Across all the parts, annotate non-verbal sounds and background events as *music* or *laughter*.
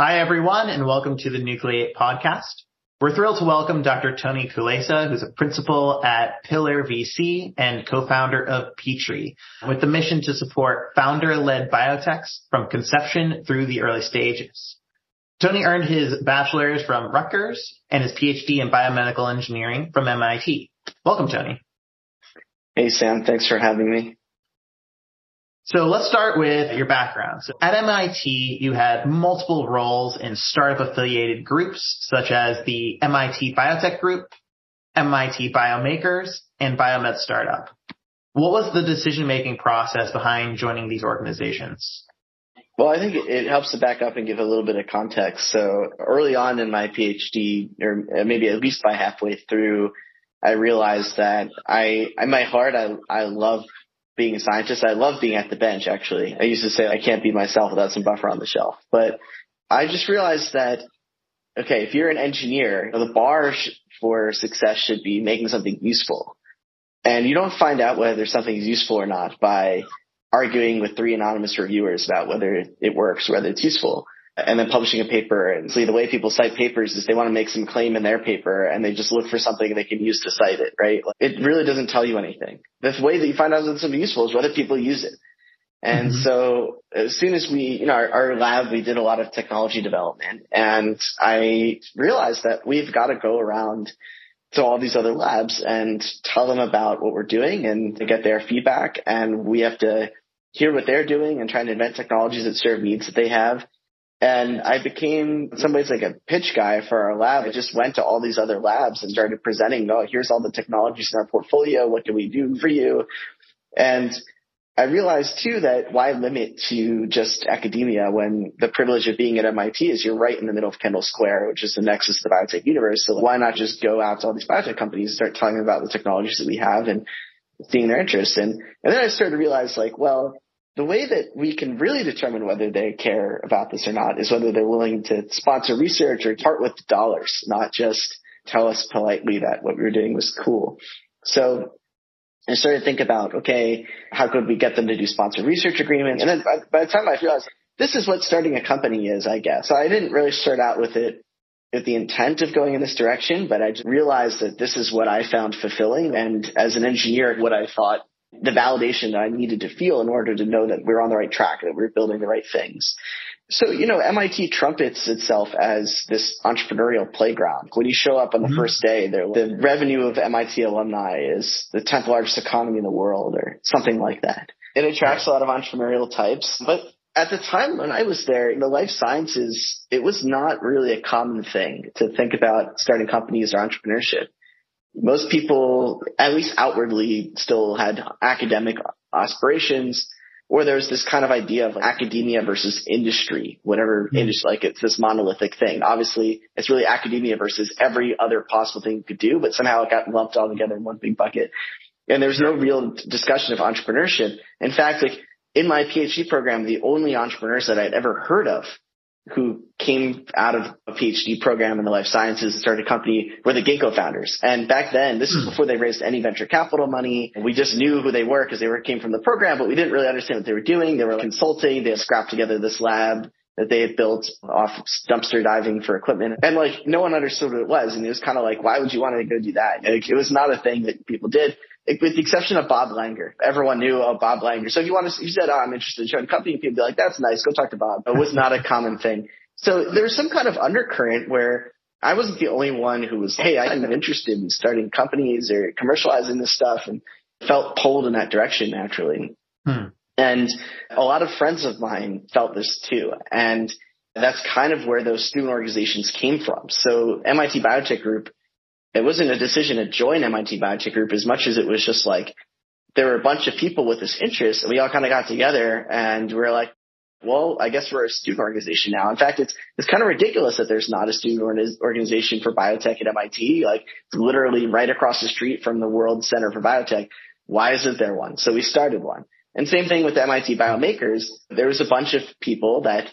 Hi, everyone, and welcome to the Nucleate podcast. We're thrilled to welcome Dr. Tony Kulesa, who's a principal at Pillar VC and co-founder of Petri, with the mission to support founder-led biotechs from conception through the early stages. Tony earned his bachelor's from Rutgers and his PhD in biomedical engineering from MIT. Welcome, Tony. Hey, Sam. Thanks for having me. So let's start with your background. So at MIT, you had multiple roles in startup affiliated groups such as the MIT Biotech Group, MIT Biomakers, and Biomed Startup. What was the decision making process behind joining these organizations? Well, I think it helps to back up and give a little bit of context. So early on in my PhD, or maybe at least by halfway through, I realized that I, in my heart, I, I love being a scientist. I love being at the bench, actually. I used to say I can't be myself without some buffer on the shelf. But I just realized that, okay, if you're an engineer, the bar for success should be making something useful. And you don't find out whether something is useful or not by arguing with three anonymous reviewers about whether it works, whether it's useful and then publishing a paper. And so the way people cite papers is they want to make some claim in their paper and they just look for something they can use to cite it, right? It really doesn't tell you anything. The way that you find out that something useful is whether people use it. And mm-hmm. so as soon as we, you know, our, our, lab, we did a lot of technology development and I realized that we've got to go around to all these other labs and tell them about what we're doing and to get their feedback. And we have to hear what they're doing and try to invent technologies that serve needs that they have and I became somebody's like a pitch guy for our lab. I just went to all these other labs and started presenting, oh, here's all the technologies in our portfolio. What can we do for you? And I realized too that why limit to just academia when the privilege of being at MIT is you're right in the middle of Kendall Square, which is the nexus of the biotech universe. So why not just go out to all these biotech companies and start telling them about the technologies that we have and seeing their interest? And, and then I started to realize like, well, the way that we can really determine whether they care about this or not is whether they're willing to sponsor research or part with dollars, not just tell us politely that what we were doing was cool. So I started to think about, okay, how could we get them to do sponsor research agreements? And then by, by the time I realized this is what starting a company is, I guess. So I didn't really start out with it with the intent of going in this direction, but I realized that this is what I found fulfilling. And as an engineer, what I thought the validation that I needed to feel in order to know that we're on the right track, that we're building the right things. So, you know, MIT trumpets itself as this entrepreneurial playground. When you show up on the mm-hmm. first day, the revenue of MIT alumni is the 10th largest economy in the world or something like that. It attracts a lot of entrepreneurial types, but at the time when I was there, the life sciences, it was not really a common thing to think about starting companies or entrepreneurship most people, at least outwardly, still had academic aspirations, or there's this kind of idea of academia versus industry, whatever mm-hmm. industry, like it's this monolithic thing. Obviously, it's really academia versus every other possible thing you could do, but somehow it got lumped all together in one big bucket. And there's no real discussion of entrepreneurship. In fact, like in my PhD program, the only entrepreneurs that I'd ever heard of who came out of a PhD program in the life sciences and started a company were the Ginkgo founders. And back then, this was hmm. before they raised any venture capital money. We just knew who they were because they were came from the program, but we didn't really understand what they were doing. They were consulting. They had scrapped together this lab that they had built off dumpster diving for equipment. And like no one understood what it was. And it was kind of like, why would you want to go do that? Like, it was not a thing that people did with the exception of Bob Langer. Everyone knew of Bob Langer. So if you want to, you said, oh, I'm interested in a company, people be like, that's nice. Go talk to Bob. It was not a common thing. So there's some kind of undercurrent where I wasn't the only one who was, hey, I'm interested in starting companies or commercializing this stuff and felt pulled in that direction naturally. Hmm. And a lot of friends of mine felt this too. And that's kind of where those student organizations came from. So MIT Biotech Group it wasn't a decision to join MIT Biotech Group as much as it was just like there were a bunch of people with this interest and we all kind of got together and we are like, well, I guess we're a student organization now. In fact, it's, it's kind of ridiculous that there's not a student organization for biotech at MIT. Like literally right across the street from the World Center for Biotech. Why isn't there one? So we started one. And same thing with MIT Biomakers. There was a bunch of people that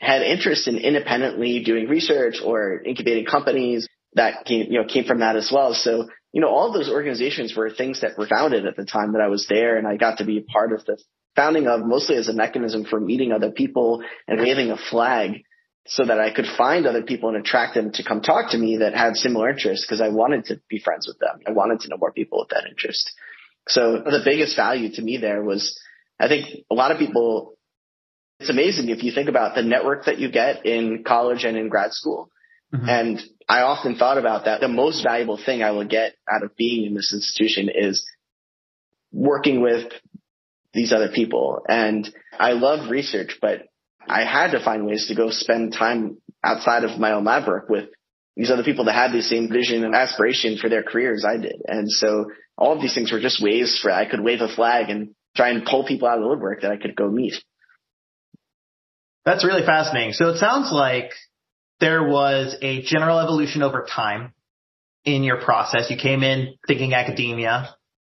had interest in independently doing research or incubating companies that came, you know, came from that as well. So, you know, all those organizations were things that were founded at the time that I was there and I got to be a part of the founding of mostly as a mechanism for meeting other people and waving a flag so that I could find other people and attract them to come talk to me that had similar interests because I wanted to be friends with them. I wanted to know more people with that interest. So the biggest value to me there was, I think a lot of people, it's amazing if you think about the network that you get in college and in grad school. Mm-hmm. And I often thought about that. The most valuable thing I will get out of being in this institution is working with these other people. And I love research, but I had to find ways to go spend time outside of my own lab work with these other people that had the same vision and aspiration for their careers I did. And so all of these things were just ways for I could wave a flag and try and pull people out of the woodwork that I could go meet. That's really fascinating. So it sounds like there was a general evolution over time in your process. You came in thinking academia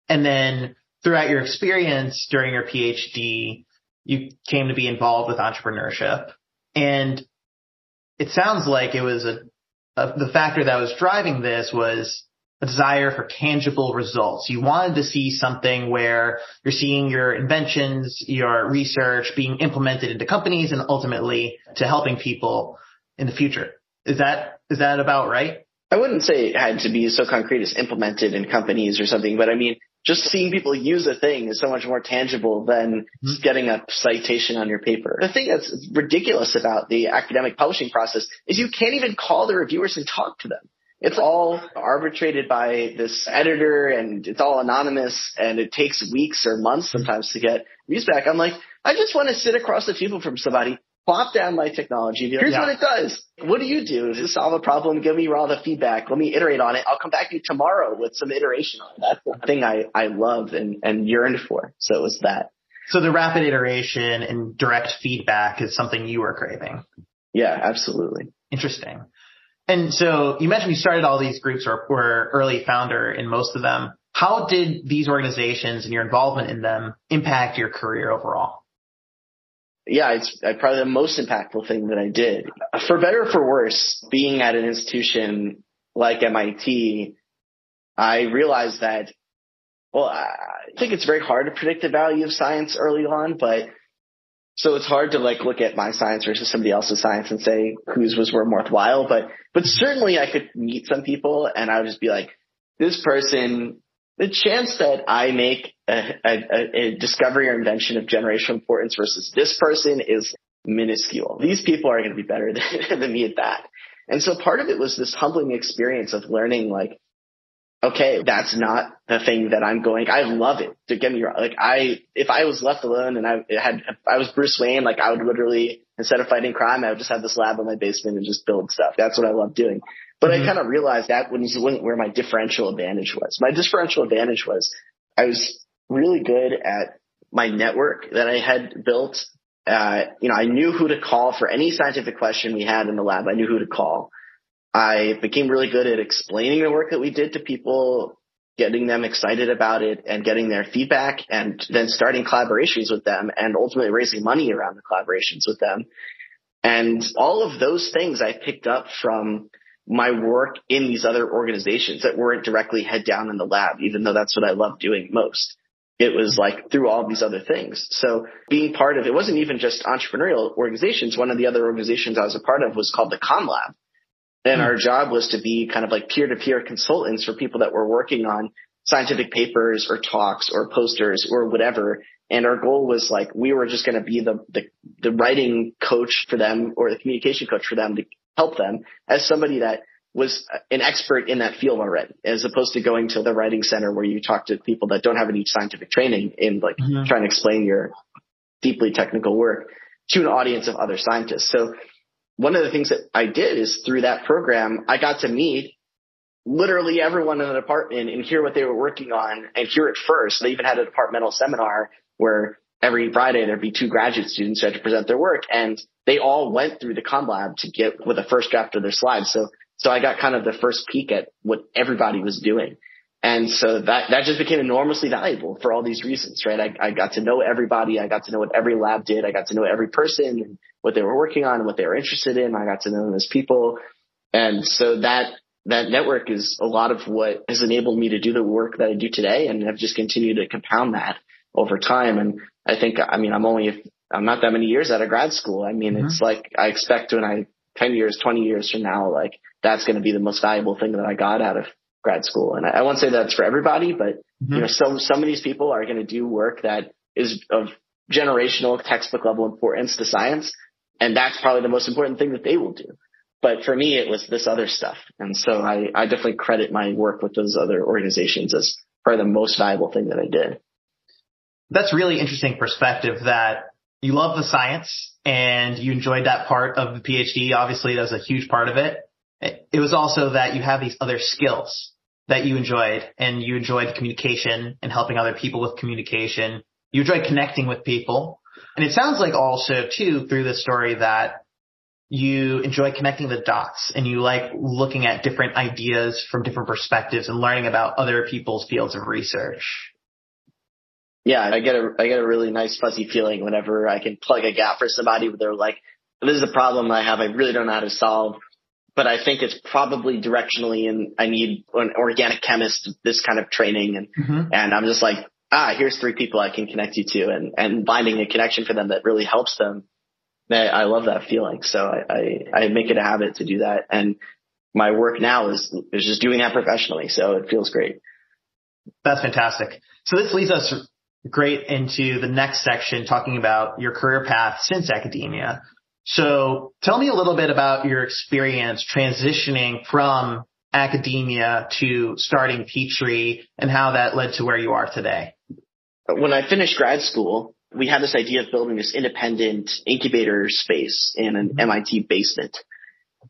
and then throughout your experience during your PhD, you came to be involved with entrepreneurship. And it sounds like it was a, a, the factor that was driving this was a desire for tangible results. You wanted to see something where you're seeing your inventions, your research being implemented into companies and ultimately to helping people in the future. Is that, is that about right? I wouldn't say it had to be so concrete as implemented in companies or something, but I mean, just seeing people use a thing is so much more tangible than mm-hmm. getting a citation on your paper. The thing that's ridiculous about the academic publishing process is you can't even call the reviewers and talk to them. It's all arbitrated by this editor and it's all anonymous and it takes weeks or months sometimes to get reviews back. I'm like, I just want to sit across the table from somebody plop down my technology. Here's yeah. what it does. What do you do to solve a problem? Give me all the feedback. Let me iterate on it. I'll come back to you tomorrow with some iteration on it. That's the thing I, I loved and, and yearned for. So it was that. So the rapid iteration and direct feedback is something you were craving. Yeah, absolutely. Interesting. And so you mentioned you started all these groups or were early founder in most of them. How did these organizations and your involvement in them impact your career overall? Yeah, it's uh, probably the most impactful thing that I did. For better or for worse, being at an institution like MIT, I realized that, well, I think it's very hard to predict the value of science early on, but so it's hard to like look at my science versus somebody else's science and say whose was more worthwhile. But, but certainly I could meet some people and I would just be like, this person the chance that I make a, a, a, discovery or invention of generational importance versus this person is minuscule. These people are going to be better than, *laughs* than me at that. And so part of it was this humbling experience of learning like, okay, that's not the thing that I'm going. I love it. To get me wrong, like I, if I was left alone and I had, I was Bruce Wayne, like I would literally instead of fighting crime, I would just have this lab in my basement and just build stuff. That's what I love doing. But mm-hmm. I kind of realized that wasn't where my differential advantage was. My differential advantage was I was really good at my network that I had built. Uh, you know, I knew who to call for any scientific question we had in the lab. I knew who to call. I became really good at explaining the work that we did to people, getting them excited about it and getting their feedback and then starting collaborations with them and ultimately raising money around the collaborations with them. And all of those things I picked up from my work in these other organizations that weren't directly head down in the lab, even though that's what I love doing most. It was like through all these other things. So being part of it wasn't even just entrepreneurial organizations. One of the other organizations I was a part of was called the Comm Lab. And our job was to be kind of like peer to peer consultants for people that were working on scientific papers or talks or posters or whatever. And our goal was like, we were just going to be the, the, the writing coach for them or the communication coach for them to help them as somebody that was an expert in that field already, as opposed to going to the writing center where you talk to people that don't have any scientific training in like mm-hmm. trying to explain your deeply technical work to an audience of other scientists. So one of the things that I did is through that program, I got to meet literally everyone in the department and hear what they were working on and hear it first. They even had a departmental seminar where every Friday there'd be two graduate students who had to present their work and they all went through the Comm Lab to get with a first draft of their slides. So, so I got kind of the first peek at what everybody was doing. And so that, that just became enormously valuable for all these reasons, right? I, I got to know everybody. I got to know what every lab did. I got to know every person and what they were working on and what they were interested in. I got to know them as people. And so that, that network is a lot of what has enabled me to do the work that I do today. And I've just continued to compound that over time. And I think, I mean, I'm only, I'm not that many years out of grad school. I mean, mm-hmm. it's like I expect when I 10 years, 20 years from now, like that's going to be the most valuable thing that I got out of grad school. And I, I won't say that's for everybody, but mm-hmm. you know, some, some of these people are going to do work that is of generational textbook level importance to science. And that's probably the most important thing that they will do. But for me, it was this other stuff. And so I, I definitely credit my work with those other organizations as probably the most valuable thing that I did. That's really interesting perspective that you love the science and you enjoyed that part of the PhD. Obviously, that was a huge part of it. It was also that you have these other skills that you enjoyed and you enjoyed communication and helping other people with communication. You enjoyed connecting with people. And it sounds like also too through the story that you enjoy connecting the dots and you like looking at different ideas from different perspectives and learning about other people's fields of research. Yeah, I get a I get a really nice fuzzy feeling whenever I can plug a gap for somebody where they're like, this is a problem I have, I really don't know how to solve. But I think it's probably directionally and I need an organic chemist, this kind of training and mm-hmm. and I'm just like, ah, here's three people I can connect you to and, and finding a connection for them that really helps them I love that feeling. So I, I, I make it a habit to do that. And my work now is, is just doing that professionally. So it feels great. That's fantastic. So this leads us great into the next section talking about your career path since academia. So tell me a little bit about your experience transitioning from academia to starting Petri and how that led to where you are today. When I finished grad school, we had this idea of building this independent incubator space in an mm-hmm. MIT basement.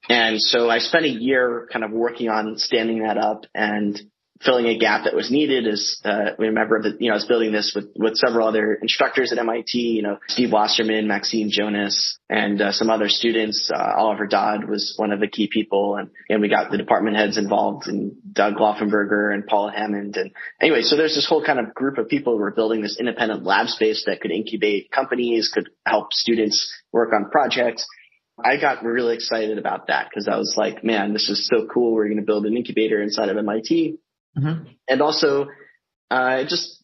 And so I spent a year kind of working on standing that up and filling a gap that was needed as uh, we remember that you know I was building this with with several other instructors at MIT. You know Steve Wasserman, Maxine Jonas, and uh, some other students. Uh, Oliver Dodd was one of the key people, and and we got the department heads involved, and Doug Lauffenburger and Paula Hammond. And anyway, so there's this whole kind of group of people who were building this independent lab space that could incubate companies, could help students work on projects. I got really excited about that because I was like, man, this is so cool. We're going to build an incubator inside of MIT Mm-hmm. And also, uh, just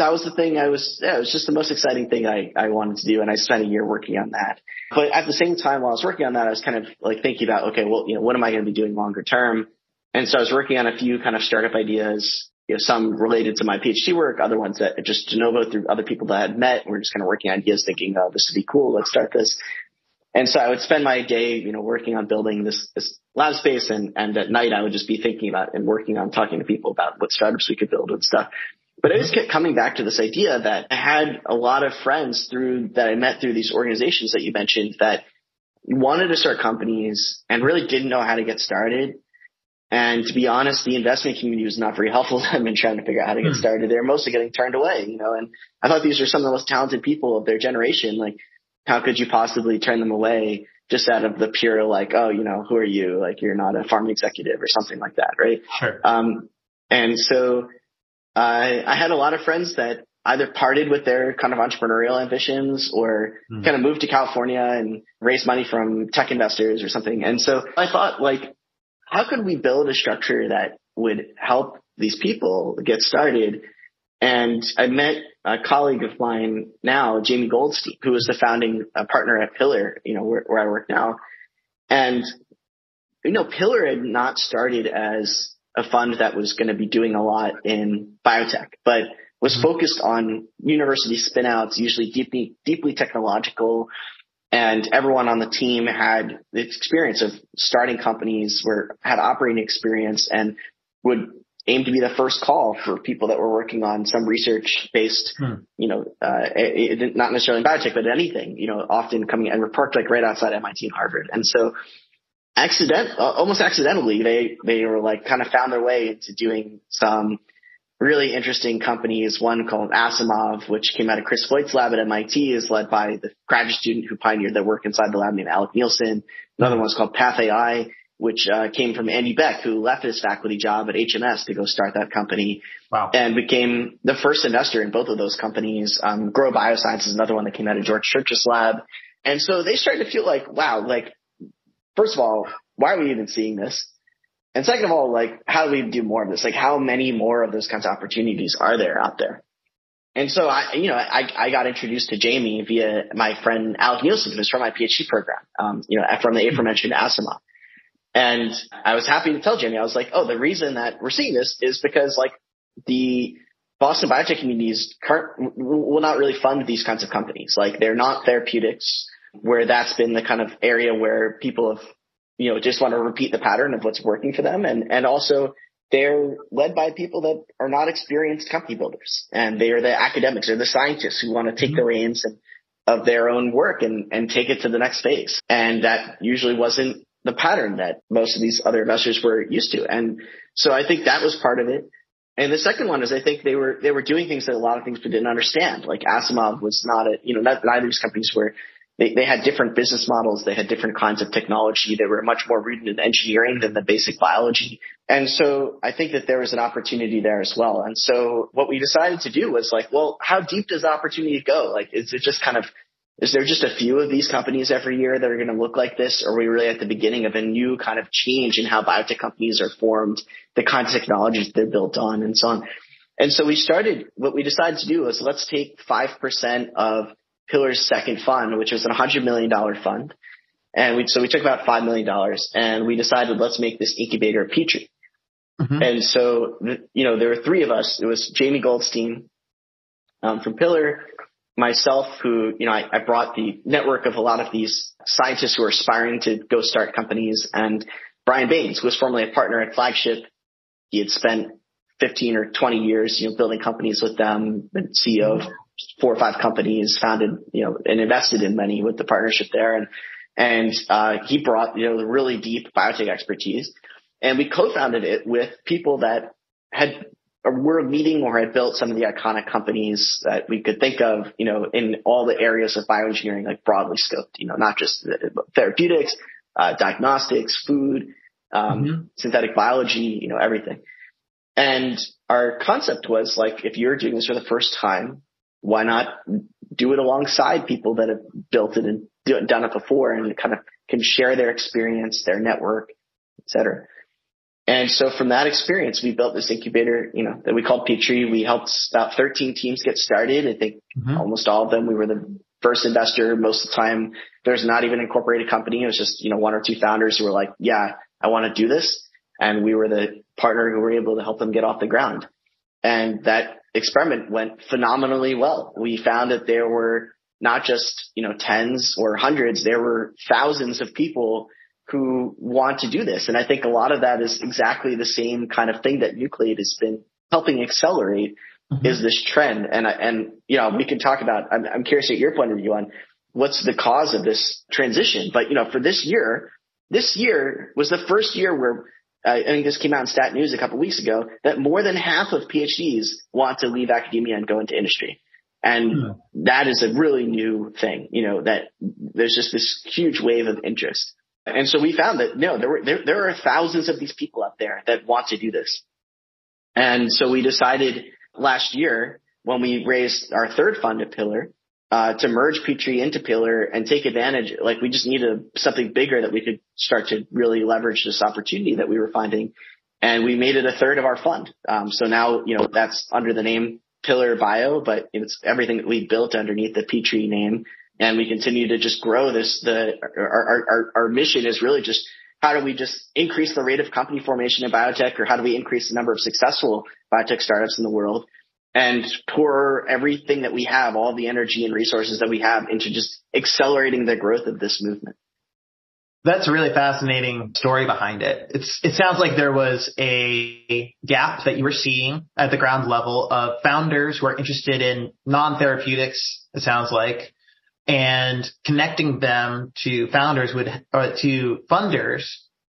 that was the thing I was, yeah, it was just the most exciting thing I, I wanted to do. And I spent a year working on that. But at the same time, while I was working on that, I was kind of like thinking about, okay, well, you know, what am I going to be doing longer term? And so I was working on a few kind of startup ideas, you know, some related to my PhD work, other ones that just de novo through other people that I had met. We're just kind of working on ideas thinking, oh, this would be cool. Let's start this. And so I would spend my day, you know, working on building this, this lab space and, and at night I would just be thinking about and working on talking to people about what startups we could build and stuff. But I just kept coming back to this idea that I had a lot of friends through that I met through these organizations that you mentioned that wanted to start companies and really didn't know how to get started. And to be honest, the investment community was not very helpful to them in trying to figure out how to get hmm. started. They're mostly getting turned away, you know, and I thought these were some of the most talented people of their generation. Like how could you possibly turn them away just out of the pure like, oh, you know, who are you? Like you're not a farm executive or something like that, right? Sure. Um, and so I, I had a lot of friends that either parted with their kind of entrepreneurial ambitions or mm. kind of moved to California and raised money from tech investors or something. And so I thought like, how could we build a structure that would help these people get started and I met a colleague of mine now, Jamie Goldstein, who was the founding uh, partner at Pillar, you know, where, where I work now. And, you know, Pillar had not started as a fund that was going to be doing a lot in biotech, but was mm-hmm. focused on university spinouts, usually deeply, deeply technological. And everyone on the team had the experience of starting companies where had operating experience and would aim to be the first call for people that were working on some research based, hmm. you know, uh, it, it, not necessarily in biotech, but anything, you know, often coming and we're parked like right outside MIT and Harvard. And so accident, uh, almost accidentally, they, they were like kind of found their way into doing some really interesting companies. One called Asimov, which came out of Chris Voigt's lab at MIT is led by the graduate student who pioneered their work inside the lab named Alec Nielsen. Another one is called PathAI which uh, came from Andy Beck, who left his faculty job at HMS to go start that company. Wow. And became the first investor in both of those companies. Um, GRO Bioscience is another one that came out of George Church's lab. And so they started to feel like, wow, like, first of all, why are we even seeing this? And second of all, like, how do we do more of this? Like, how many more of those kinds of opportunities are there out there? and so I, you know, I, I got introduced to Jamie via my friend Alec Nielsen, who's from my PhD program, um, you know, from the aforementioned Asimov. And I was happy to tell Jamie, I was like, oh, the reason that we're seeing this is because like the Boston biotech communities current, will not really fund these kinds of companies. Like they're not therapeutics where that's been the kind of area where people have, you know, just want to repeat the pattern of what's working for them. And, and also they're led by people that are not experienced company builders and they are the academics or the scientists who want to take mm-hmm. the reins and, of their own work and, and take it to the next phase. And that usually wasn't the pattern that most of these other investors were used to. And so I think that was part of it. And the second one is I think they were they were doing things that a lot of things we didn't understand. Like Asimov was not a you know not, neither of these companies were they, they had different business models. They had different kinds of technology. They were much more rooted in engineering than the basic biology. And so I think that there was an opportunity there as well. And so what we decided to do was like, well, how deep does opportunity go? Like, is it just kind of, is there just a few of these companies every year that are going to look like this? Or are we really at the beginning of a new kind of change in how biotech companies are formed, the kinds of technologies they're built on and so on? And so we started, what we decided to do was let's take 5% of Pillar's second fund, which was a $100 million fund. And we, so we took about $5 million and we decided let's make this incubator a Petri. Mm-hmm. And so, you know, there were three of us. It was Jamie Goldstein um, from Pillar, myself, who, you know, I, I, brought the network of a lot of these scientists who are aspiring to go start companies, and Brian Baines, who was formerly a partner at Flagship. He had spent 15 or 20 years, you know, building companies with them, been CEO of four or five companies, founded, you know, and invested in many with the partnership there. And, and, uh, he brought, you know, really deep biotech expertise. And we co-founded it with people that had were leading or had built some of the iconic companies that we could think of, you know, in all the areas of bioengineering, like broadly scoped, you know, not just therapeutics, uh, diagnostics, food, um, mm-hmm. synthetic biology, you know, everything. And our concept was like, if you're doing this for the first time, why not do it alongside people that have built it and done it before and kind of can share their experience, their network, et cetera. And so from that experience, we built this incubator, you know, that we called Petri. We helped about 13 teams get started. I think mm-hmm. almost all of them, we were the first investor. Most of the time, there's not even an incorporated company. It was just, you know, one or two founders who were like, yeah, I want to do this. And we were the partner who were able to help them get off the ground. And that experiment went phenomenally well. We found that there were not just, you know, tens or hundreds, there were thousands of people who want to do this. And I think a lot of that is exactly the same kind of thing that Nucleate has been helping accelerate mm-hmm. is this trend. And, and, you know, we can talk about, I'm, I'm curious at your point of view on what's the cause of this transition. But, you know, for this year, this year was the first year where uh, I think this came out in Stat News a couple weeks ago that more than half of PhDs want to leave academia and go into industry. And hmm. that is a really new thing, you know, that there's just this huge wave of interest. And so we found that no, there were, there, there are thousands of these people out there that want to do this. And so we decided last year when we raised our third fund at Pillar uh, to merge Petri into Pillar and take advantage. Like we just needed something bigger that we could start to really leverage this opportunity that we were finding. And we made it a third of our fund. Um, so now, you know, that's under the name Pillar Bio, but it's everything that we built underneath the Petri name. And we continue to just grow this. The, our, our, our mission is really just how do we just increase the rate of company formation in biotech or how do we increase the number of successful biotech startups in the world? and pour everything that we have, all the energy and resources that we have into just accelerating the growth of this movement. That's a really fascinating story behind it. It's, it sounds like there was a gap that you were seeing at the ground level of founders who are interested in non-therapeutics, it sounds like, and connecting them to founders would, or to funders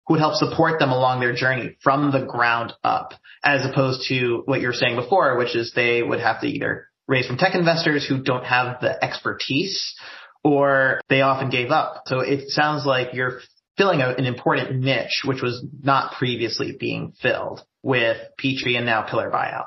who would help support them along their journey from the ground up, as opposed to what you were saying before, which is they would have to either raise from tech investors who don't have the expertise or they often gave up. So it sounds like you're filling an important niche, which was not previously being filled with Petri and now Pillar Bio.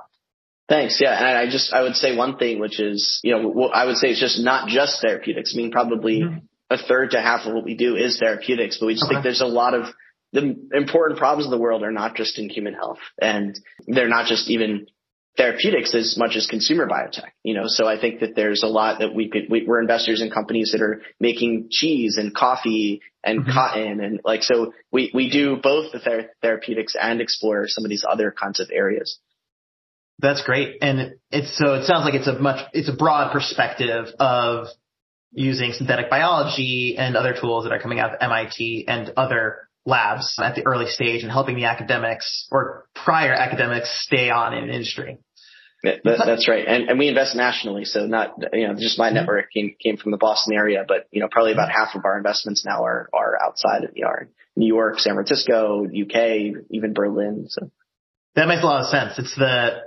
Thanks. Yeah. And I just, I would say one thing, which is, you know, I would say it's just not just therapeutics. I mean, probably mm-hmm. a third to half of what we do is therapeutics, but we just okay. think there's a lot of the important problems of the world are not just in human health and they're not just even therapeutics as much as consumer biotech, you know, so I think that there's a lot that we could, we, are investors in companies that are making cheese and coffee and mm-hmm. cotton. And like, so we, we do both the ther- therapeutics and explore some of these other kinds of areas. That's great. And it's, so it sounds like it's a much, it's a broad perspective of using synthetic biology and other tools that are coming out of MIT and other labs at the early stage and helping the academics or prior academics stay on in industry. That, that's right. And, and we invest nationally. So not, you know, just my mm-hmm. network came, came from the Boston area, but, you know, probably about half of our investments now are, are outside of the yard. New York, San Francisco, UK, even Berlin. So that makes a lot of sense. It's the,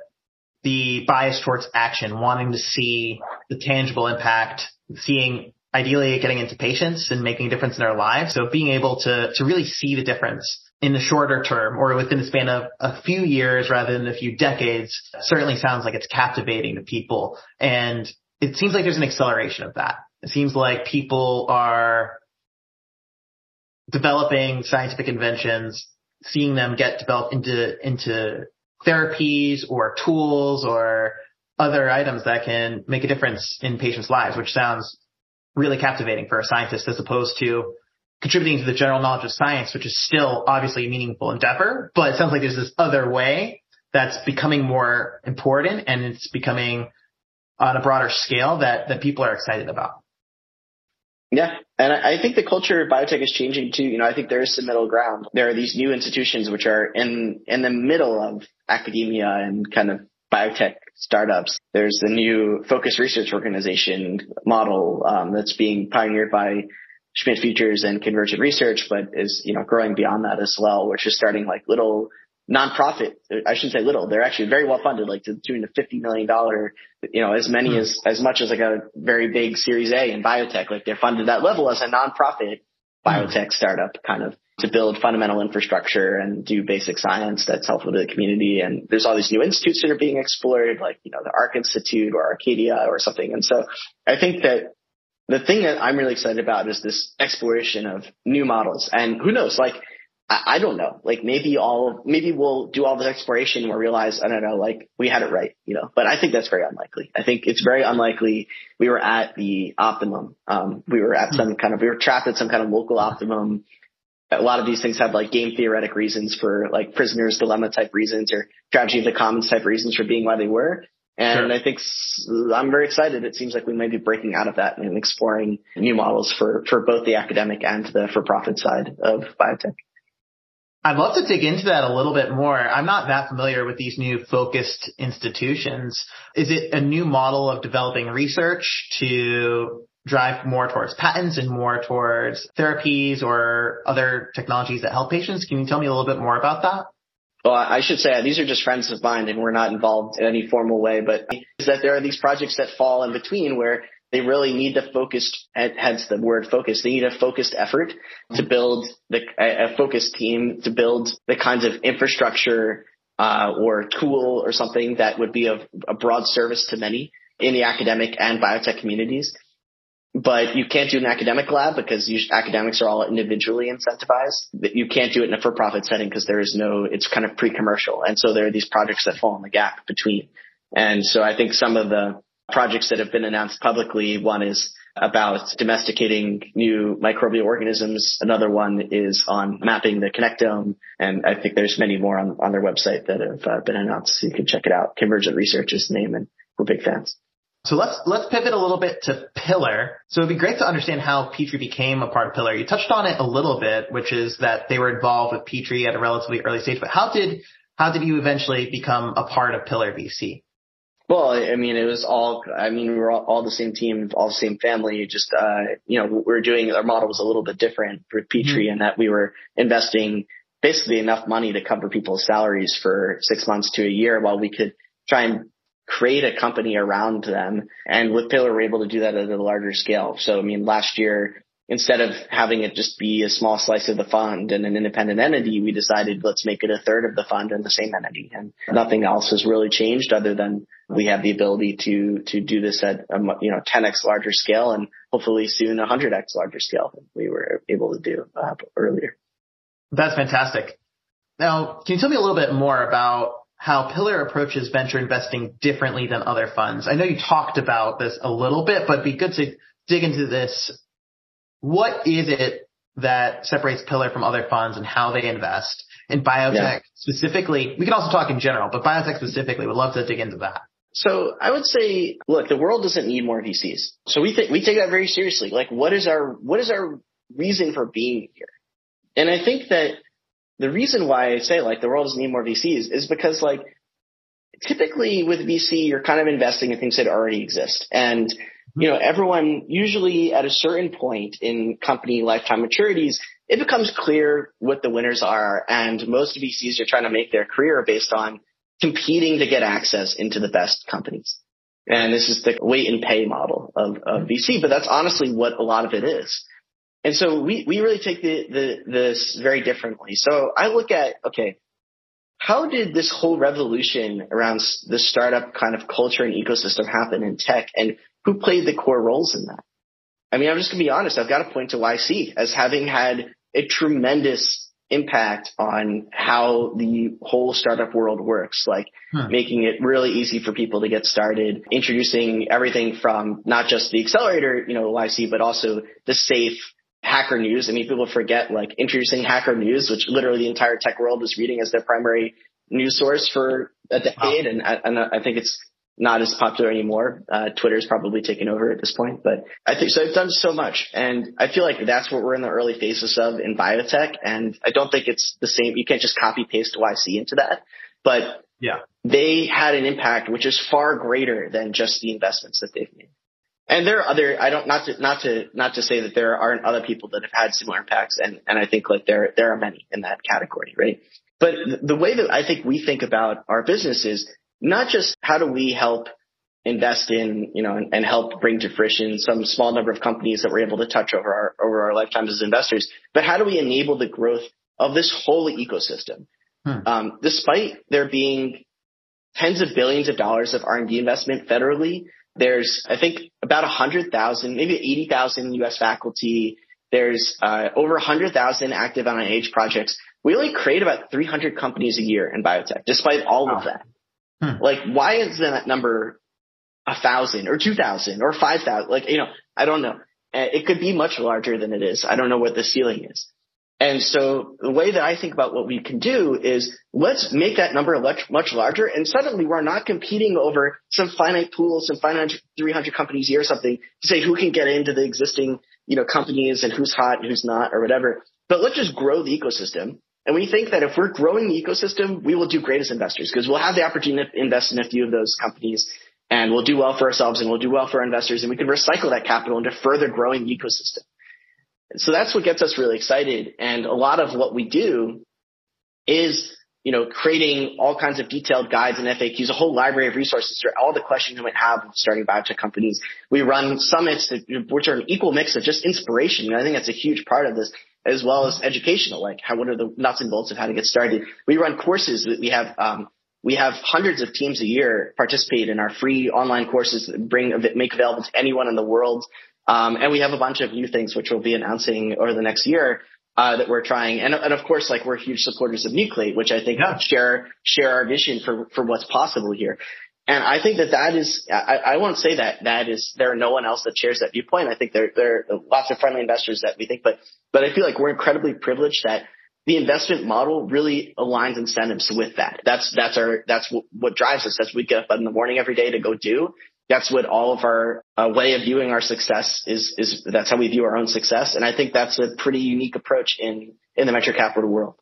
the bias towards action, wanting to see the tangible impact, seeing ideally getting into patients and making a difference in their lives. So being able to, to really see the difference in the shorter term or within the span of a few years rather than a few decades certainly sounds like it's captivating to people. And it seems like there's an acceleration of that. It seems like people are developing scientific inventions, seeing them get developed into, into therapies or tools or other items that can make a difference in patients' lives, which sounds really captivating for a scientist as opposed to contributing to the general knowledge of science, which is still obviously a meaningful endeavor, but it sounds like there's this other way that's becoming more important and it's becoming on a broader scale that, that people are excited about. Yeah. And I think the culture of biotech is changing too. You know, I think there is some middle ground. There are these new institutions which are in, in the middle of academia and kind of biotech startups. There's the new focus research organization model um, that's being pioneered by Schmidt Futures and Convergent Research, but is, you know, growing beyond that as well, which is starting like little nonprofit. I shouldn't say little. They're actually very well funded, like to the tune of $50 million, you know, as many mm. as, as much as like a very big series A in biotech. Like they're funded that level as a nonprofit biotech mm. startup kind of to build fundamental infrastructure and do basic science that's helpful to the community. And there's all these new institutes that are being explored, like, you know, the ARC Institute or Arcadia or something. And so I think that the thing that I'm really excited about is this exploration of new models. And who knows, like, I, I don't know, like maybe all, maybe we'll do all this exploration and we'll realize, I don't know, like we had it right, you know, but I think that's very unlikely. I think it's very unlikely we were at the optimum. Um, we were at some kind of, we were trapped at some kind of local optimum. A lot of these things have like game theoretic reasons for like prisoner's dilemma type reasons or tragedy of the commons type reasons for being why they were. And sure. I think I'm very excited. It seems like we might be breaking out of that and exploring new models for, for both the academic and the for profit side of biotech. I'd love to dig into that a little bit more. I'm not that familiar with these new focused institutions. Is it a new model of developing research to drive more towards patents and more towards therapies or other technologies that help patients? Can you tell me a little bit more about that? well, I should say these are just friends of mine and we're not involved in any formal way, but is that there are these projects that fall in between where they really need the focused, hence the word focus. They need a focused effort to build the, a focused team to build the kinds of infrastructure uh, or tool or something that would be of a broad service to many in the academic and biotech communities but you can't do an academic lab because you, academics are all individually incentivized. You can't do it in a for-profit setting because there is no, it's kind of pre-commercial. And so there are these projects that fall in the gap between. And so I think some of the projects that have been announced publicly, one is about domesticating new microbial organisms. Another one is on mapping the connectome. And I think there's many more on, on their website that have uh, been announced. You can check it out. Convergent Research is the name and we're big fans. So let's let's pivot a little bit to Pillar. So it'd be great to understand how Petri became a part of Pillar. You touched on it a little bit, which is that they were involved with Petri at a relatively early stage. But how did how did you eventually become a part of Pillar VC? Well, I mean, it was all, I mean, we were all, all the same team, all the same family. Just, uh, you know, we were doing, our model was a little bit different for Petri mm-hmm. in that we were investing basically enough money to cover people's salaries for six months to a year while we could try and create a company around them. And with Pillar, we're able to do that at a larger scale. So, I mean, last year, instead of having it just be a small slice of the fund and an independent entity, we decided let's make it a third of the fund and the same entity. And nothing else has really changed other than we have the ability to, to do this at a, you know, 10x larger scale and hopefully soon 100x larger scale than we were able to do uh, earlier. That's fantastic. Now, can you tell me a little bit more about how Pillar approaches venture investing differently than other funds. I know you talked about this a little bit, but it'd be good to dig into this. What is it that separates Pillar from other funds and how they invest in biotech yeah. specifically? We can also talk in general, but biotech specifically, We'd love to dig into that. So I would say, look, the world doesn't need more VCs. So we think, we take that very seriously. Like what is our, what is our reason for being here? And I think that the reason why I say like the world doesn't need more VCs is because like typically with VC, you're kind of investing in things that already exist. And you know, everyone usually at a certain point in company lifetime maturities, it becomes clear what the winners are. And most VCs are trying to make their career based on competing to get access into the best companies. And this is the wait and pay model of, of VC, but that's honestly what a lot of it is. And so we, we really take the, the, this very differently. So I look at, okay, how did this whole revolution around the startup kind of culture and ecosystem happen in tech and who played the core roles in that? I mean, I'm just gonna be honest. I've got to point to YC as having had a tremendous impact on how the whole startup world works, like hmm. making it really easy for people to get started, introducing everything from not just the accelerator, you know, YC, but also the safe hacker news. I mean, people forget like introducing hacker news, which literally the entire tech world was reading as their primary news source for a decade. Wow. And, and I think it's not as popular anymore. Uh, Twitter's probably taken over at this point, but I think so. I've done so much, and I feel like that's what we're in the early phases of in biotech. And I don't think it's the same. You can't just copy paste YC into that, but yeah, they had an impact which is far greater than just the investments that they've made. And there are other. I don't not to not to not to say that there aren't other people that have had similar impacts, and and I think like there there are many in that category, right? But the way that I think we think about our business is not just how do we help invest in, you know, and, and, help bring to fruition some small number of companies that we're able to touch over our, over our lifetimes as investors, but how do we enable the growth of this whole ecosystem? Hmm. Um, despite there being tens of billions of dollars of R&D investment federally, there's, I think, about 100,000, maybe 80,000 U.S. faculty. There's uh, over 100,000 active NIH projects. We only create about 300 companies a year in biotech, despite all wow. of that. Hmm. Like, why is that number a thousand or two thousand or five thousand? Like, you know, I don't know. Uh, it could be much larger than it is. I don't know what the ceiling is. And so the way that I think about what we can do is let's make that number much larger. And suddenly we're not competing over some finite pool, some finite 300 companies a year or something to say who can get into the existing, you know, companies and who's hot and who's not or whatever. But let's just grow the ecosystem and we think that if we're growing the ecosystem, we will do great as investors because we'll have the opportunity to invest in a few of those companies and we'll do well for ourselves and we'll do well for our investors and we can recycle that capital into further growing the ecosystem. So that's what gets us really excited. And a lot of what we do is, you know, creating all kinds of detailed guides and FAQs, a whole library of resources for all the questions you might have starting biotech companies. We run summits which are an equal mix of just inspiration. And I think that's a huge part of this as well as educational, like how, what are the nuts and bolts of how to get started. We run courses that we have, um, we have hundreds of teams a year participate in our free online courses that bring, make available to anyone in the world. Um, and we have a bunch of new things which we'll be announcing over the next year. Uh, that we're trying, and, and of course, like we're huge supporters of Nucleate, which I think yeah. share share our vision for for what's possible here. And I think that that is, I, I won't say that that is, there are no one else that shares that viewpoint. I think there, there are lots of friendly investors that we think, but, but I feel like we're incredibly privileged that the investment model really aligns incentives with that. That's, that's our, that's what, what drives us. That's what we get up in the morning every day to go do. That's what all of our uh, way of viewing our success is, is that's how we view our own success. And I think that's a pretty unique approach in, in the venture capital world.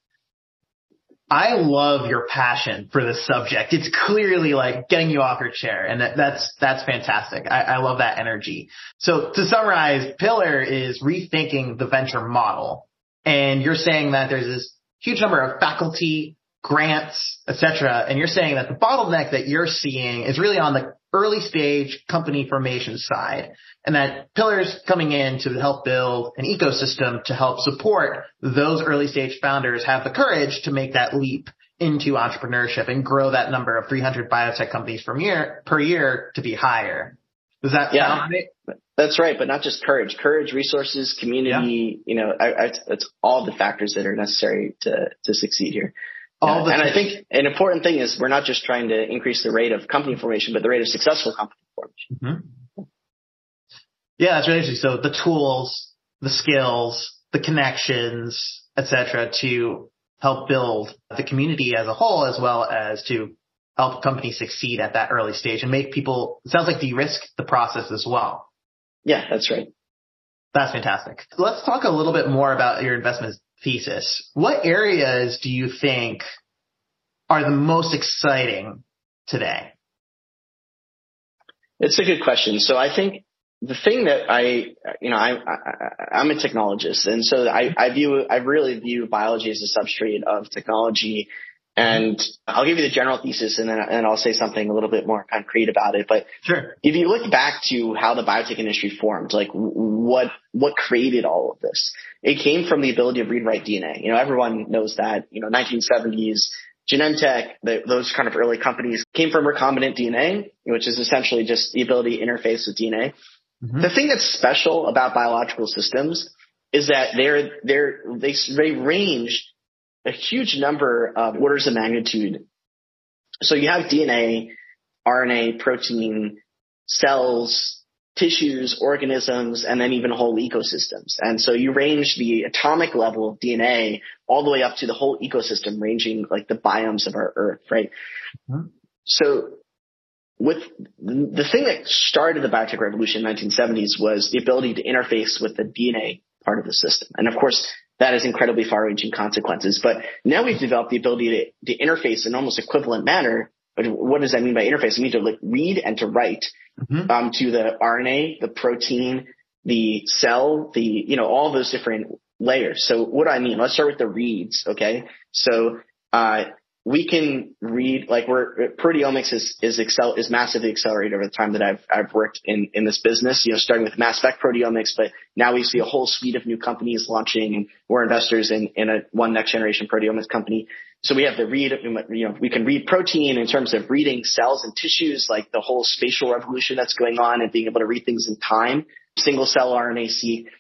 I love your passion for this subject. It's clearly like getting you off your chair and that, that's, that's fantastic. I, I love that energy. So to summarize, Pillar is rethinking the venture model and you're saying that there's this huge number of faculty, grants, etc. And you're saying that the bottleneck that you're seeing is really on the early stage company formation side and that Pillar's coming in to help build an ecosystem to help support those early stage founders have the courage to make that leap into entrepreneurship and grow that number of 300 biotech companies per year per year to be higher. Does that yeah, sound right? That's right, but not just courage. Courage, resources, community. Yeah. You know, I, I, it's all the factors that are necessary to to succeed here. All yeah, and I think an important thing is we're not just trying to increase the rate of company formation, but the rate of successful company formation. Mm-hmm. Yeah, that's really interesting. So the tools, the skills, the connections, etc., to help build the community as a whole, as well as to help companies succeed at that early stage and make people, it sounds like de-risk the process as well. Yeah, that's right. That's fantastic. Let's talk a little bit more about your investment thesis. What areas do you think are the most exciting today? It's a good question. So I think the thing that I, you know, I, I am a technologist, and so I, I view I really view biology as a substrate of technology. And I'll give you the general thesis, and then and I'll say something a little bit more concrete about it. But sure. if you look back to how the biotech industry formed, like what what created all of this, it came from the ability of read and write DNA. You know, everyone knows that. You know, 1970s Genentech, the, those kind of early companies came from recombinant DNA, which is essentially just the ability to interface with DNA. Mm-hmm. The thing that's special about biological systems is that they're, they're, they, they range a huge number of orders of magnitude. So you have DNA, RNA, protein, cells, tissues, organisms, and then even whole ecosystems. And so you range the atomic level of DNA all the way up to the whole ecosystem, ranging like the biomes of our Earth, right? Mm-hmm. So with the thing that started the biotech revolution in the 1970s was the ability to interface with the DNA part of the system. And of course, that has incredibly far reaching consequences. But now we've developed the ability to, to interface in almost equivalent manner. But what does that mean by interface? I mean to like read and to write mm-hmm. um, to the RNA, the protein, the cell, the, you know, all those different layers. So what do I mean? Let's start with the reads. Okay. So, uh, we can read like we're proteomics is is excel is massively accelerated over the time that I've I've worked in in this business. You know, starting with mass spec proteomics, but now we see a whole suite of new companies launching, and we're investors in in a one next generation proteomics company. So we have the read, you know, we can read protein in terms of reading cells and tissues, like the whole spatial revolution that's going on, and being able to read things in time, single cell RNA-seq.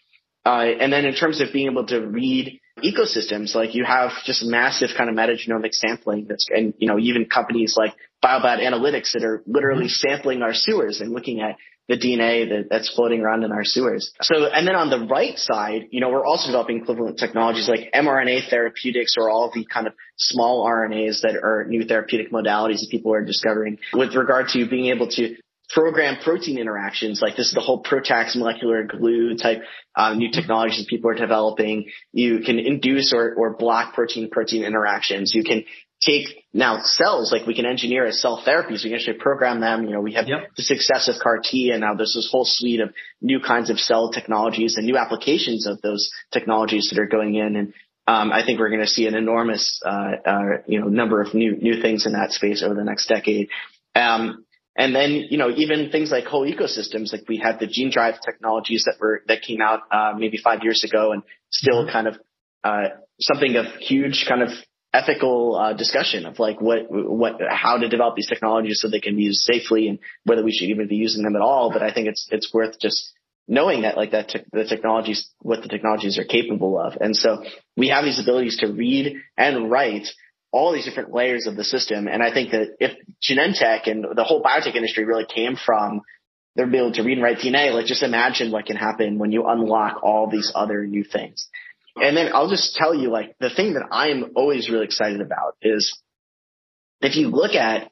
Uh, and then in terms of being able to read ecosystems, like you have just massive kind of metagenomic sampling that's, and you know, even companies like Biobot Analytics that are literally mm-hmm. sampling our sewers and looking at the DNA that, that's floating around in our sewers. So, and then on the write side, you know, we're also developing equivalent technologies like mRNA therapeutics or all the kind of small RNAs that are new therapeutic modalities that people are discovering with regard to being able to program protein interactions. Like this is the whole PROTACs molecular glue type uh, new technologies that people are developing. You can induce or, or block protein protein interactions. You can take now cells, like we can engineer as cell therapies. We can actually program them. You know, we have yep. the success of CAR T and now there's this whole suite of new kinds of cell technologies and new applications of those technologies that are going in. And um, I think we're going to see an enormous, uh, uh, you know, number of new new things in that space over the next decade. Um, and then, you know, even things like whole ecosystems, like we had the gene drive technologies that were, that came out, uh, maybe five years ago and still mm-hmm. kind of, uh, something of huge kind of ethical, uh, discussion of like what, what, how to develop these technologies so they can be used safely and whether we should even be using them at all. But I think it's, it's worth just knowing that like that te- the technologies, what the technologies are capable of. And so we have these abilities to read and write all these different layers of the system. And I think that if Genentech and the whole biotech industry really came from their ability to read and write DNA, like just imagine what can happen when you unlock all these other new things. And then I'll just tell you, like, the thing that I'm always really excited about is if you look at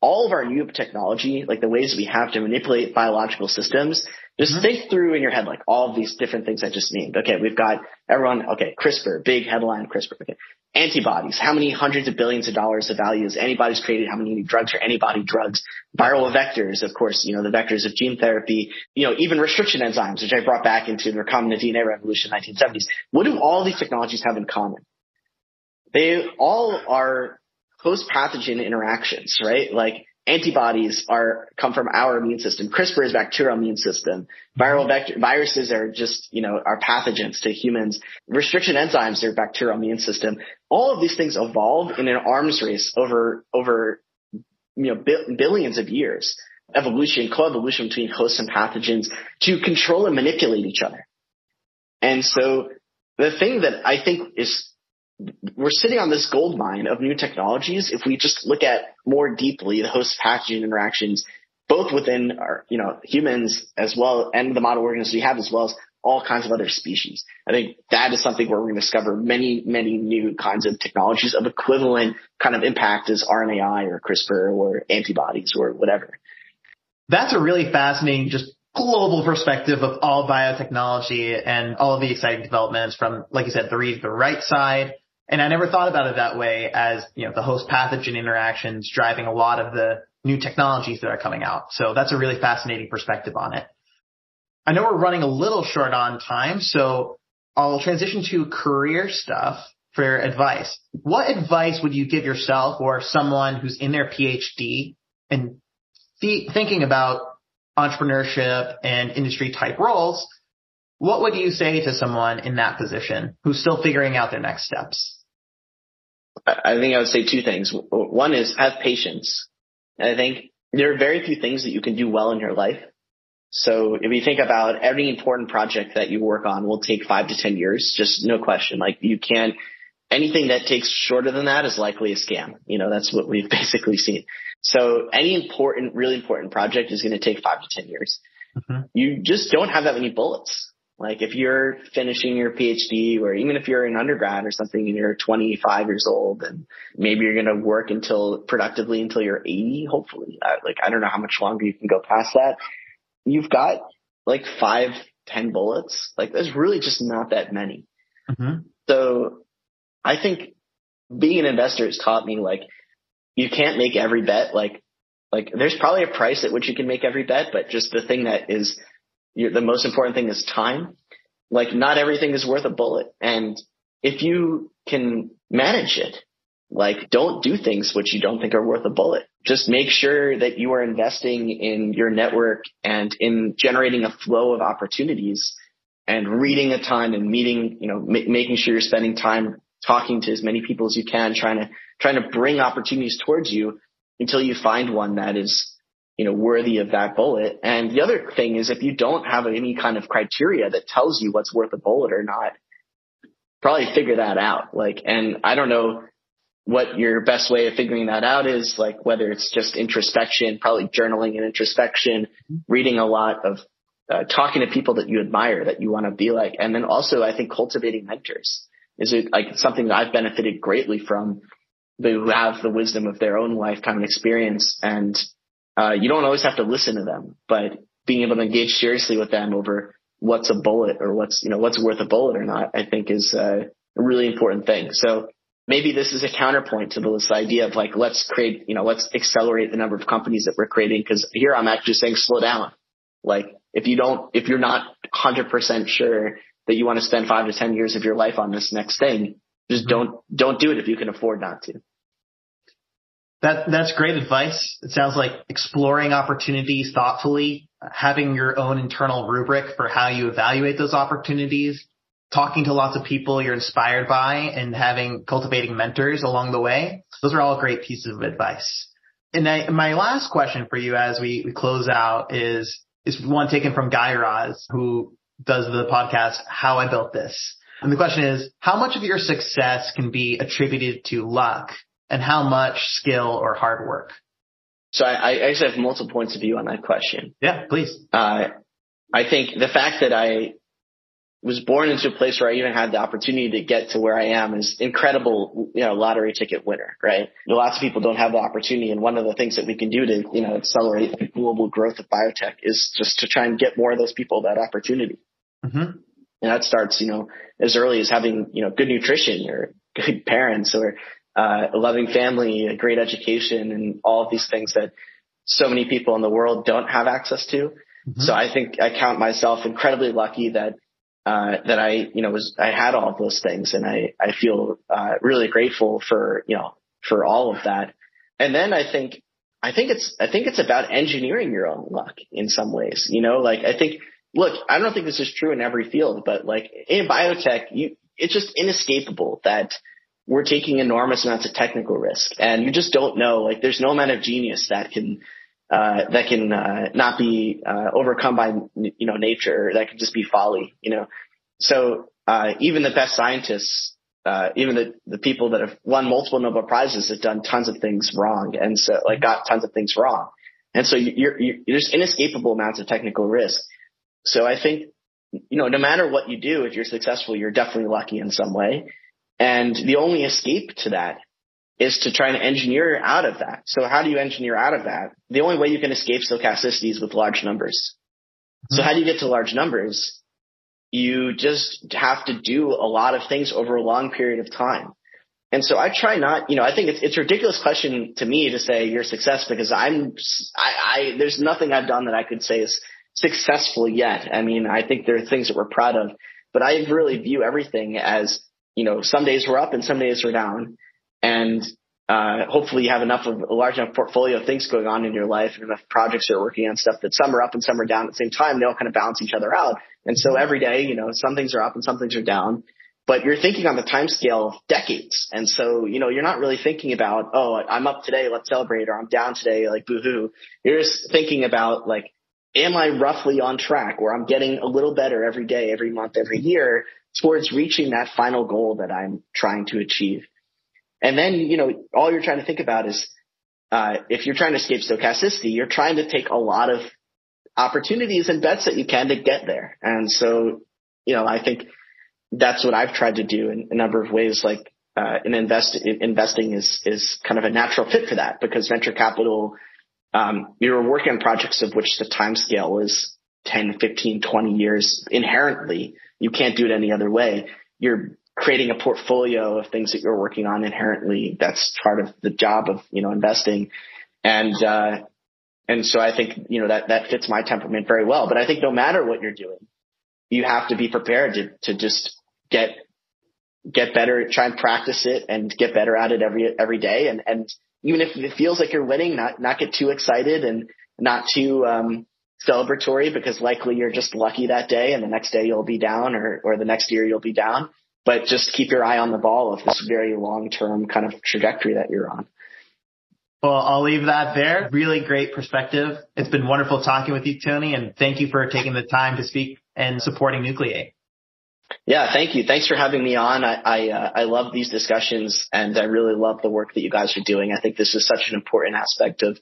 all of our new technology, like the ways we have to manipulate biological systems, just mm-hmm. think through in your head, like all of these different things I just named. Okay, we've got everyone, okay, CRISPR, big headline CRISPR. Okay. Antibodies, how many hundreds of billions of dollars of value has antibodies created? How many new drugs are antibody drugs? Viral vectors, of course, you know, the vectors of gene therapy, you know, even restriction enzymes, which I brought back into the recombinant DNA revolution in the 1970s. What do all these technologies have in common? They all are host pathogen interactions, right? Like antibodies are come from our immune system. CRISPR is bacterial immune system. Viral vector viruses are just you know are pathogens to humans. Restriction enzymes are bacterial immune system. All of these things evolve in an arms race over over you know bi- billions of years. Evolution, coevolution between hosts and pathogens to control and manipulate each other. And so the thing that I think is we're sitting on this gold mine of new technologies. If we just look at more deeply the host pathogen interactions, both within our, you know, humans as well and the model organisms we have as well as all kinds of other species. I think that is something where we're going to discover many, many new kinds of technologies of equivalent kind of impact as RNAi or CRISPR or antibodies or whatever. That's a really fascinating, just global perspective of all biotechnology and all of the exciting developments from, like you said, the read the write side. And I never thought about it that way as, you know, the host pathogen interactions driving a lot of the new technologies that are coming out. So that's a really fascinating perspective on it. I know we're running a little short on time, so I'll transition to career stuff for advice. What advice would you give yourself or someone who's in their PhD and th- thinking about entrepreneurship and industry type roles? What would you say to someone in that position who's still figuring out their next steps? I think I would say two things. One is have patience. I think there are very few things that you can do well in your life so if you think about every important project that you work on will take five to 10 years, just no question. Like you can't, anything that takes shorter than that is likely a scam. You know, that's what we've *laughs* basically seen. So any important, really important project is going to take five to 10 years. Mm-hmm. You just don't have that many bullets. Like if you're finishing your PhD or even if you're an undergrad or something and you're 25 years old and maybe you're going to work until productively until you're 80, hopefully. like I don't know how much longer you can go past that you've got like five, ten bullets. Like there's really just not that many. Mm-hmm. So I think being an investor has taught me like you can't make every bet. Like like there's probably a price at which you can make every bet, but just the thing that is the most important thing is time. Like not everything is worth a bullet. And if you can manage it, like don't do things which you don't think are worth a bullet just make sure that you are investing in your network and in generating a flow of opportunities and reading a ton and meeting, you know, m- making sure you're spending time talking to as many people as you can, trying to, trying to bring opportunities towards you until you find one that is, you know, worthy of that bullet. And the other thing is if you don't have any kind of criteria that tells you what's worth a bullet or not, probably figure that out. Like, and I don't know, what your best way of figuring that out is, like whether it's just introspection, probably journaling and introspection, reading a lot of uh, talking to people that you admire that you want to be like. And then also I think cultivating mentors is it like something that I've benefited greatly from who have the wisdom of their own lifetime and experience. And, uh, you don't always have to listen to them, but being able to engage seriously with them over what's a bullet or what's, you know, what's worth a bullet or not, I think is uh, a really important thing. So maybe this is a counterpoint to this idea of like, let's create, you know, let's accelerate the number of companies that we're creating. Cause here I'm actually saying slow down. Like if you don't, if you're not hundred percent sure that you want to spend five to 10 years of your life on this next thing, just mm-hmm. don't, don't do it if you can afford not to. That, that's great advice. It sounds like exploring opportunities thoughtfully, having your own internal rubric for how you evaluate those opportunities, talking to lots of people you're inspired by and having cultivating mentors along the way. Those are all great pieces of advice. And I, my last question for you as we, we close out is, is one taken from Guy Raz, who does the podcast, How I Built This. And the question is, how much of your success can be attributed to luck and how much skill or hard work? So I, I actually have multiple points of view on that question. Yeah, please. Uh, I think the fact that I was born into a place where I even had the opportunity to get to where I am is incredible, you know, lottery ticket winner, right? Lots of people don't have the opportunity. And one of the things that we can do to, you know, accelerate the global growth of biotech is just to try and get more of those people that opportunity. Mm-hmm. And that starts, you know, as early as having, you know, good nutrition or good parents or uh, a loving family, a great education and all of these things that so many people in the world don't have access to. Mm-hmm. So I think I count myself incredibly lucky that uh, that I, you know, was, I had all of those things and I, I feel, uh, really grateful for, you know, for all of that. And then I think, I think it's, I think it's about engineering your own luck in some ways, you know, like I think, look, I don't think this is true in every field, but like in biotech, you, it's just inescapable that we're taking enormous amounts of technical risk and you just don't know, like there's no amount of genius that can, uh, that can uh, not be uh, overcome by you know nature. That can just be folly. You know, so uh, even the best scientists uh, even the, the people that have won multiple Nobel Prizes have done tons of things wrong. And so like got tons of things wrong. And so you're, you're, there's inescapable amounts of technical risk. So I think, you know, no matter what you do, if you're successful, you're definitely lucky in some way. And the only escape to that is to try and engineer out of that. So how do you engineer out of that? The only way you can escape stochasticity is with large numbers. Mm-hmm. So how do you get to large numbers? You just have to do a lot of things over a long period of time. And so I try not, you know, I think it's, it's a ridiculous question to me to say you're success because I'm, I, I, there's nothing I've done that I could say is successful yet. I mean, I think there are things that we're proud of, but I really view everything as, you know, some days we're up and some days we're down. And uh, hopefully you have enough of a large enough portfolio of things going on in your life and enough projects you're working on stuff that some are up and some are down at the same time. They all kind of balance each other out. And so every day, you know, some things are up and some things are down, but you're thinking on the time scale of decades. And so, you know, you're not really thinking about, oh, I'm up today, let's celebrate, or I'm down today, like boohoo. You're just thinking about like, am I roughly on track where I'm getting a little better every day, every month, every year towards reaching that final goal that I'm trying to achieve? And then, you know, all you're trying to think about is, uh, if you're trying to escape stochasticity, you're trying to take a lot of opportunities and bets that you can to get there. And so, you know, I think that's what I've tried to do in a number of ways. Like, uh, in invest, in investing is, is kind of a natural fit for that because venture capital, um, you're working on projects of which the time scale is 10, 15, 20 years inherently. You can't do it any other way. You're creating a portfolio of things that you're working on inherently. That's part of the job of, you know, investing. And, uh, and so I think, you know, that, that fits my temperament very well. But I think no matter what you're doing, you have to be prepared to, to just get, get better, try and practice it and get better at it every, every day. And, and even if it feels like you're winning, not, not get too excited and not too, um, celebratory because likely you're just lucky that day and the next day you'll be down or, or the next year you'll be down but just keep your eye on the ball of this very long term kind of trajectory that you're on. Well, I'll leave that there. Really great perspective. It's been wonderful talking with you, Tony, and thank you for taking the time to speak and supporting Nucleate. Yeah, thank you. Thanks for having me on. I I, uh, I love these discussions, and I really love the work that you guys are doing. I think this is such an important aspect of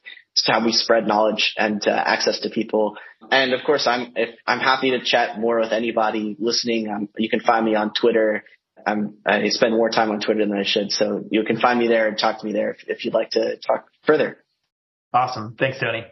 how we spread knowledge and uh, access to people. And of course, I'm if I'm happy to chat more with anybody listening. Um, you can find me on Twitter. I'm, I spend more time on Twitter than I should, so you can find me there and talk to me there if, if you'd like to talk further. Awesome. Thanks, Tony.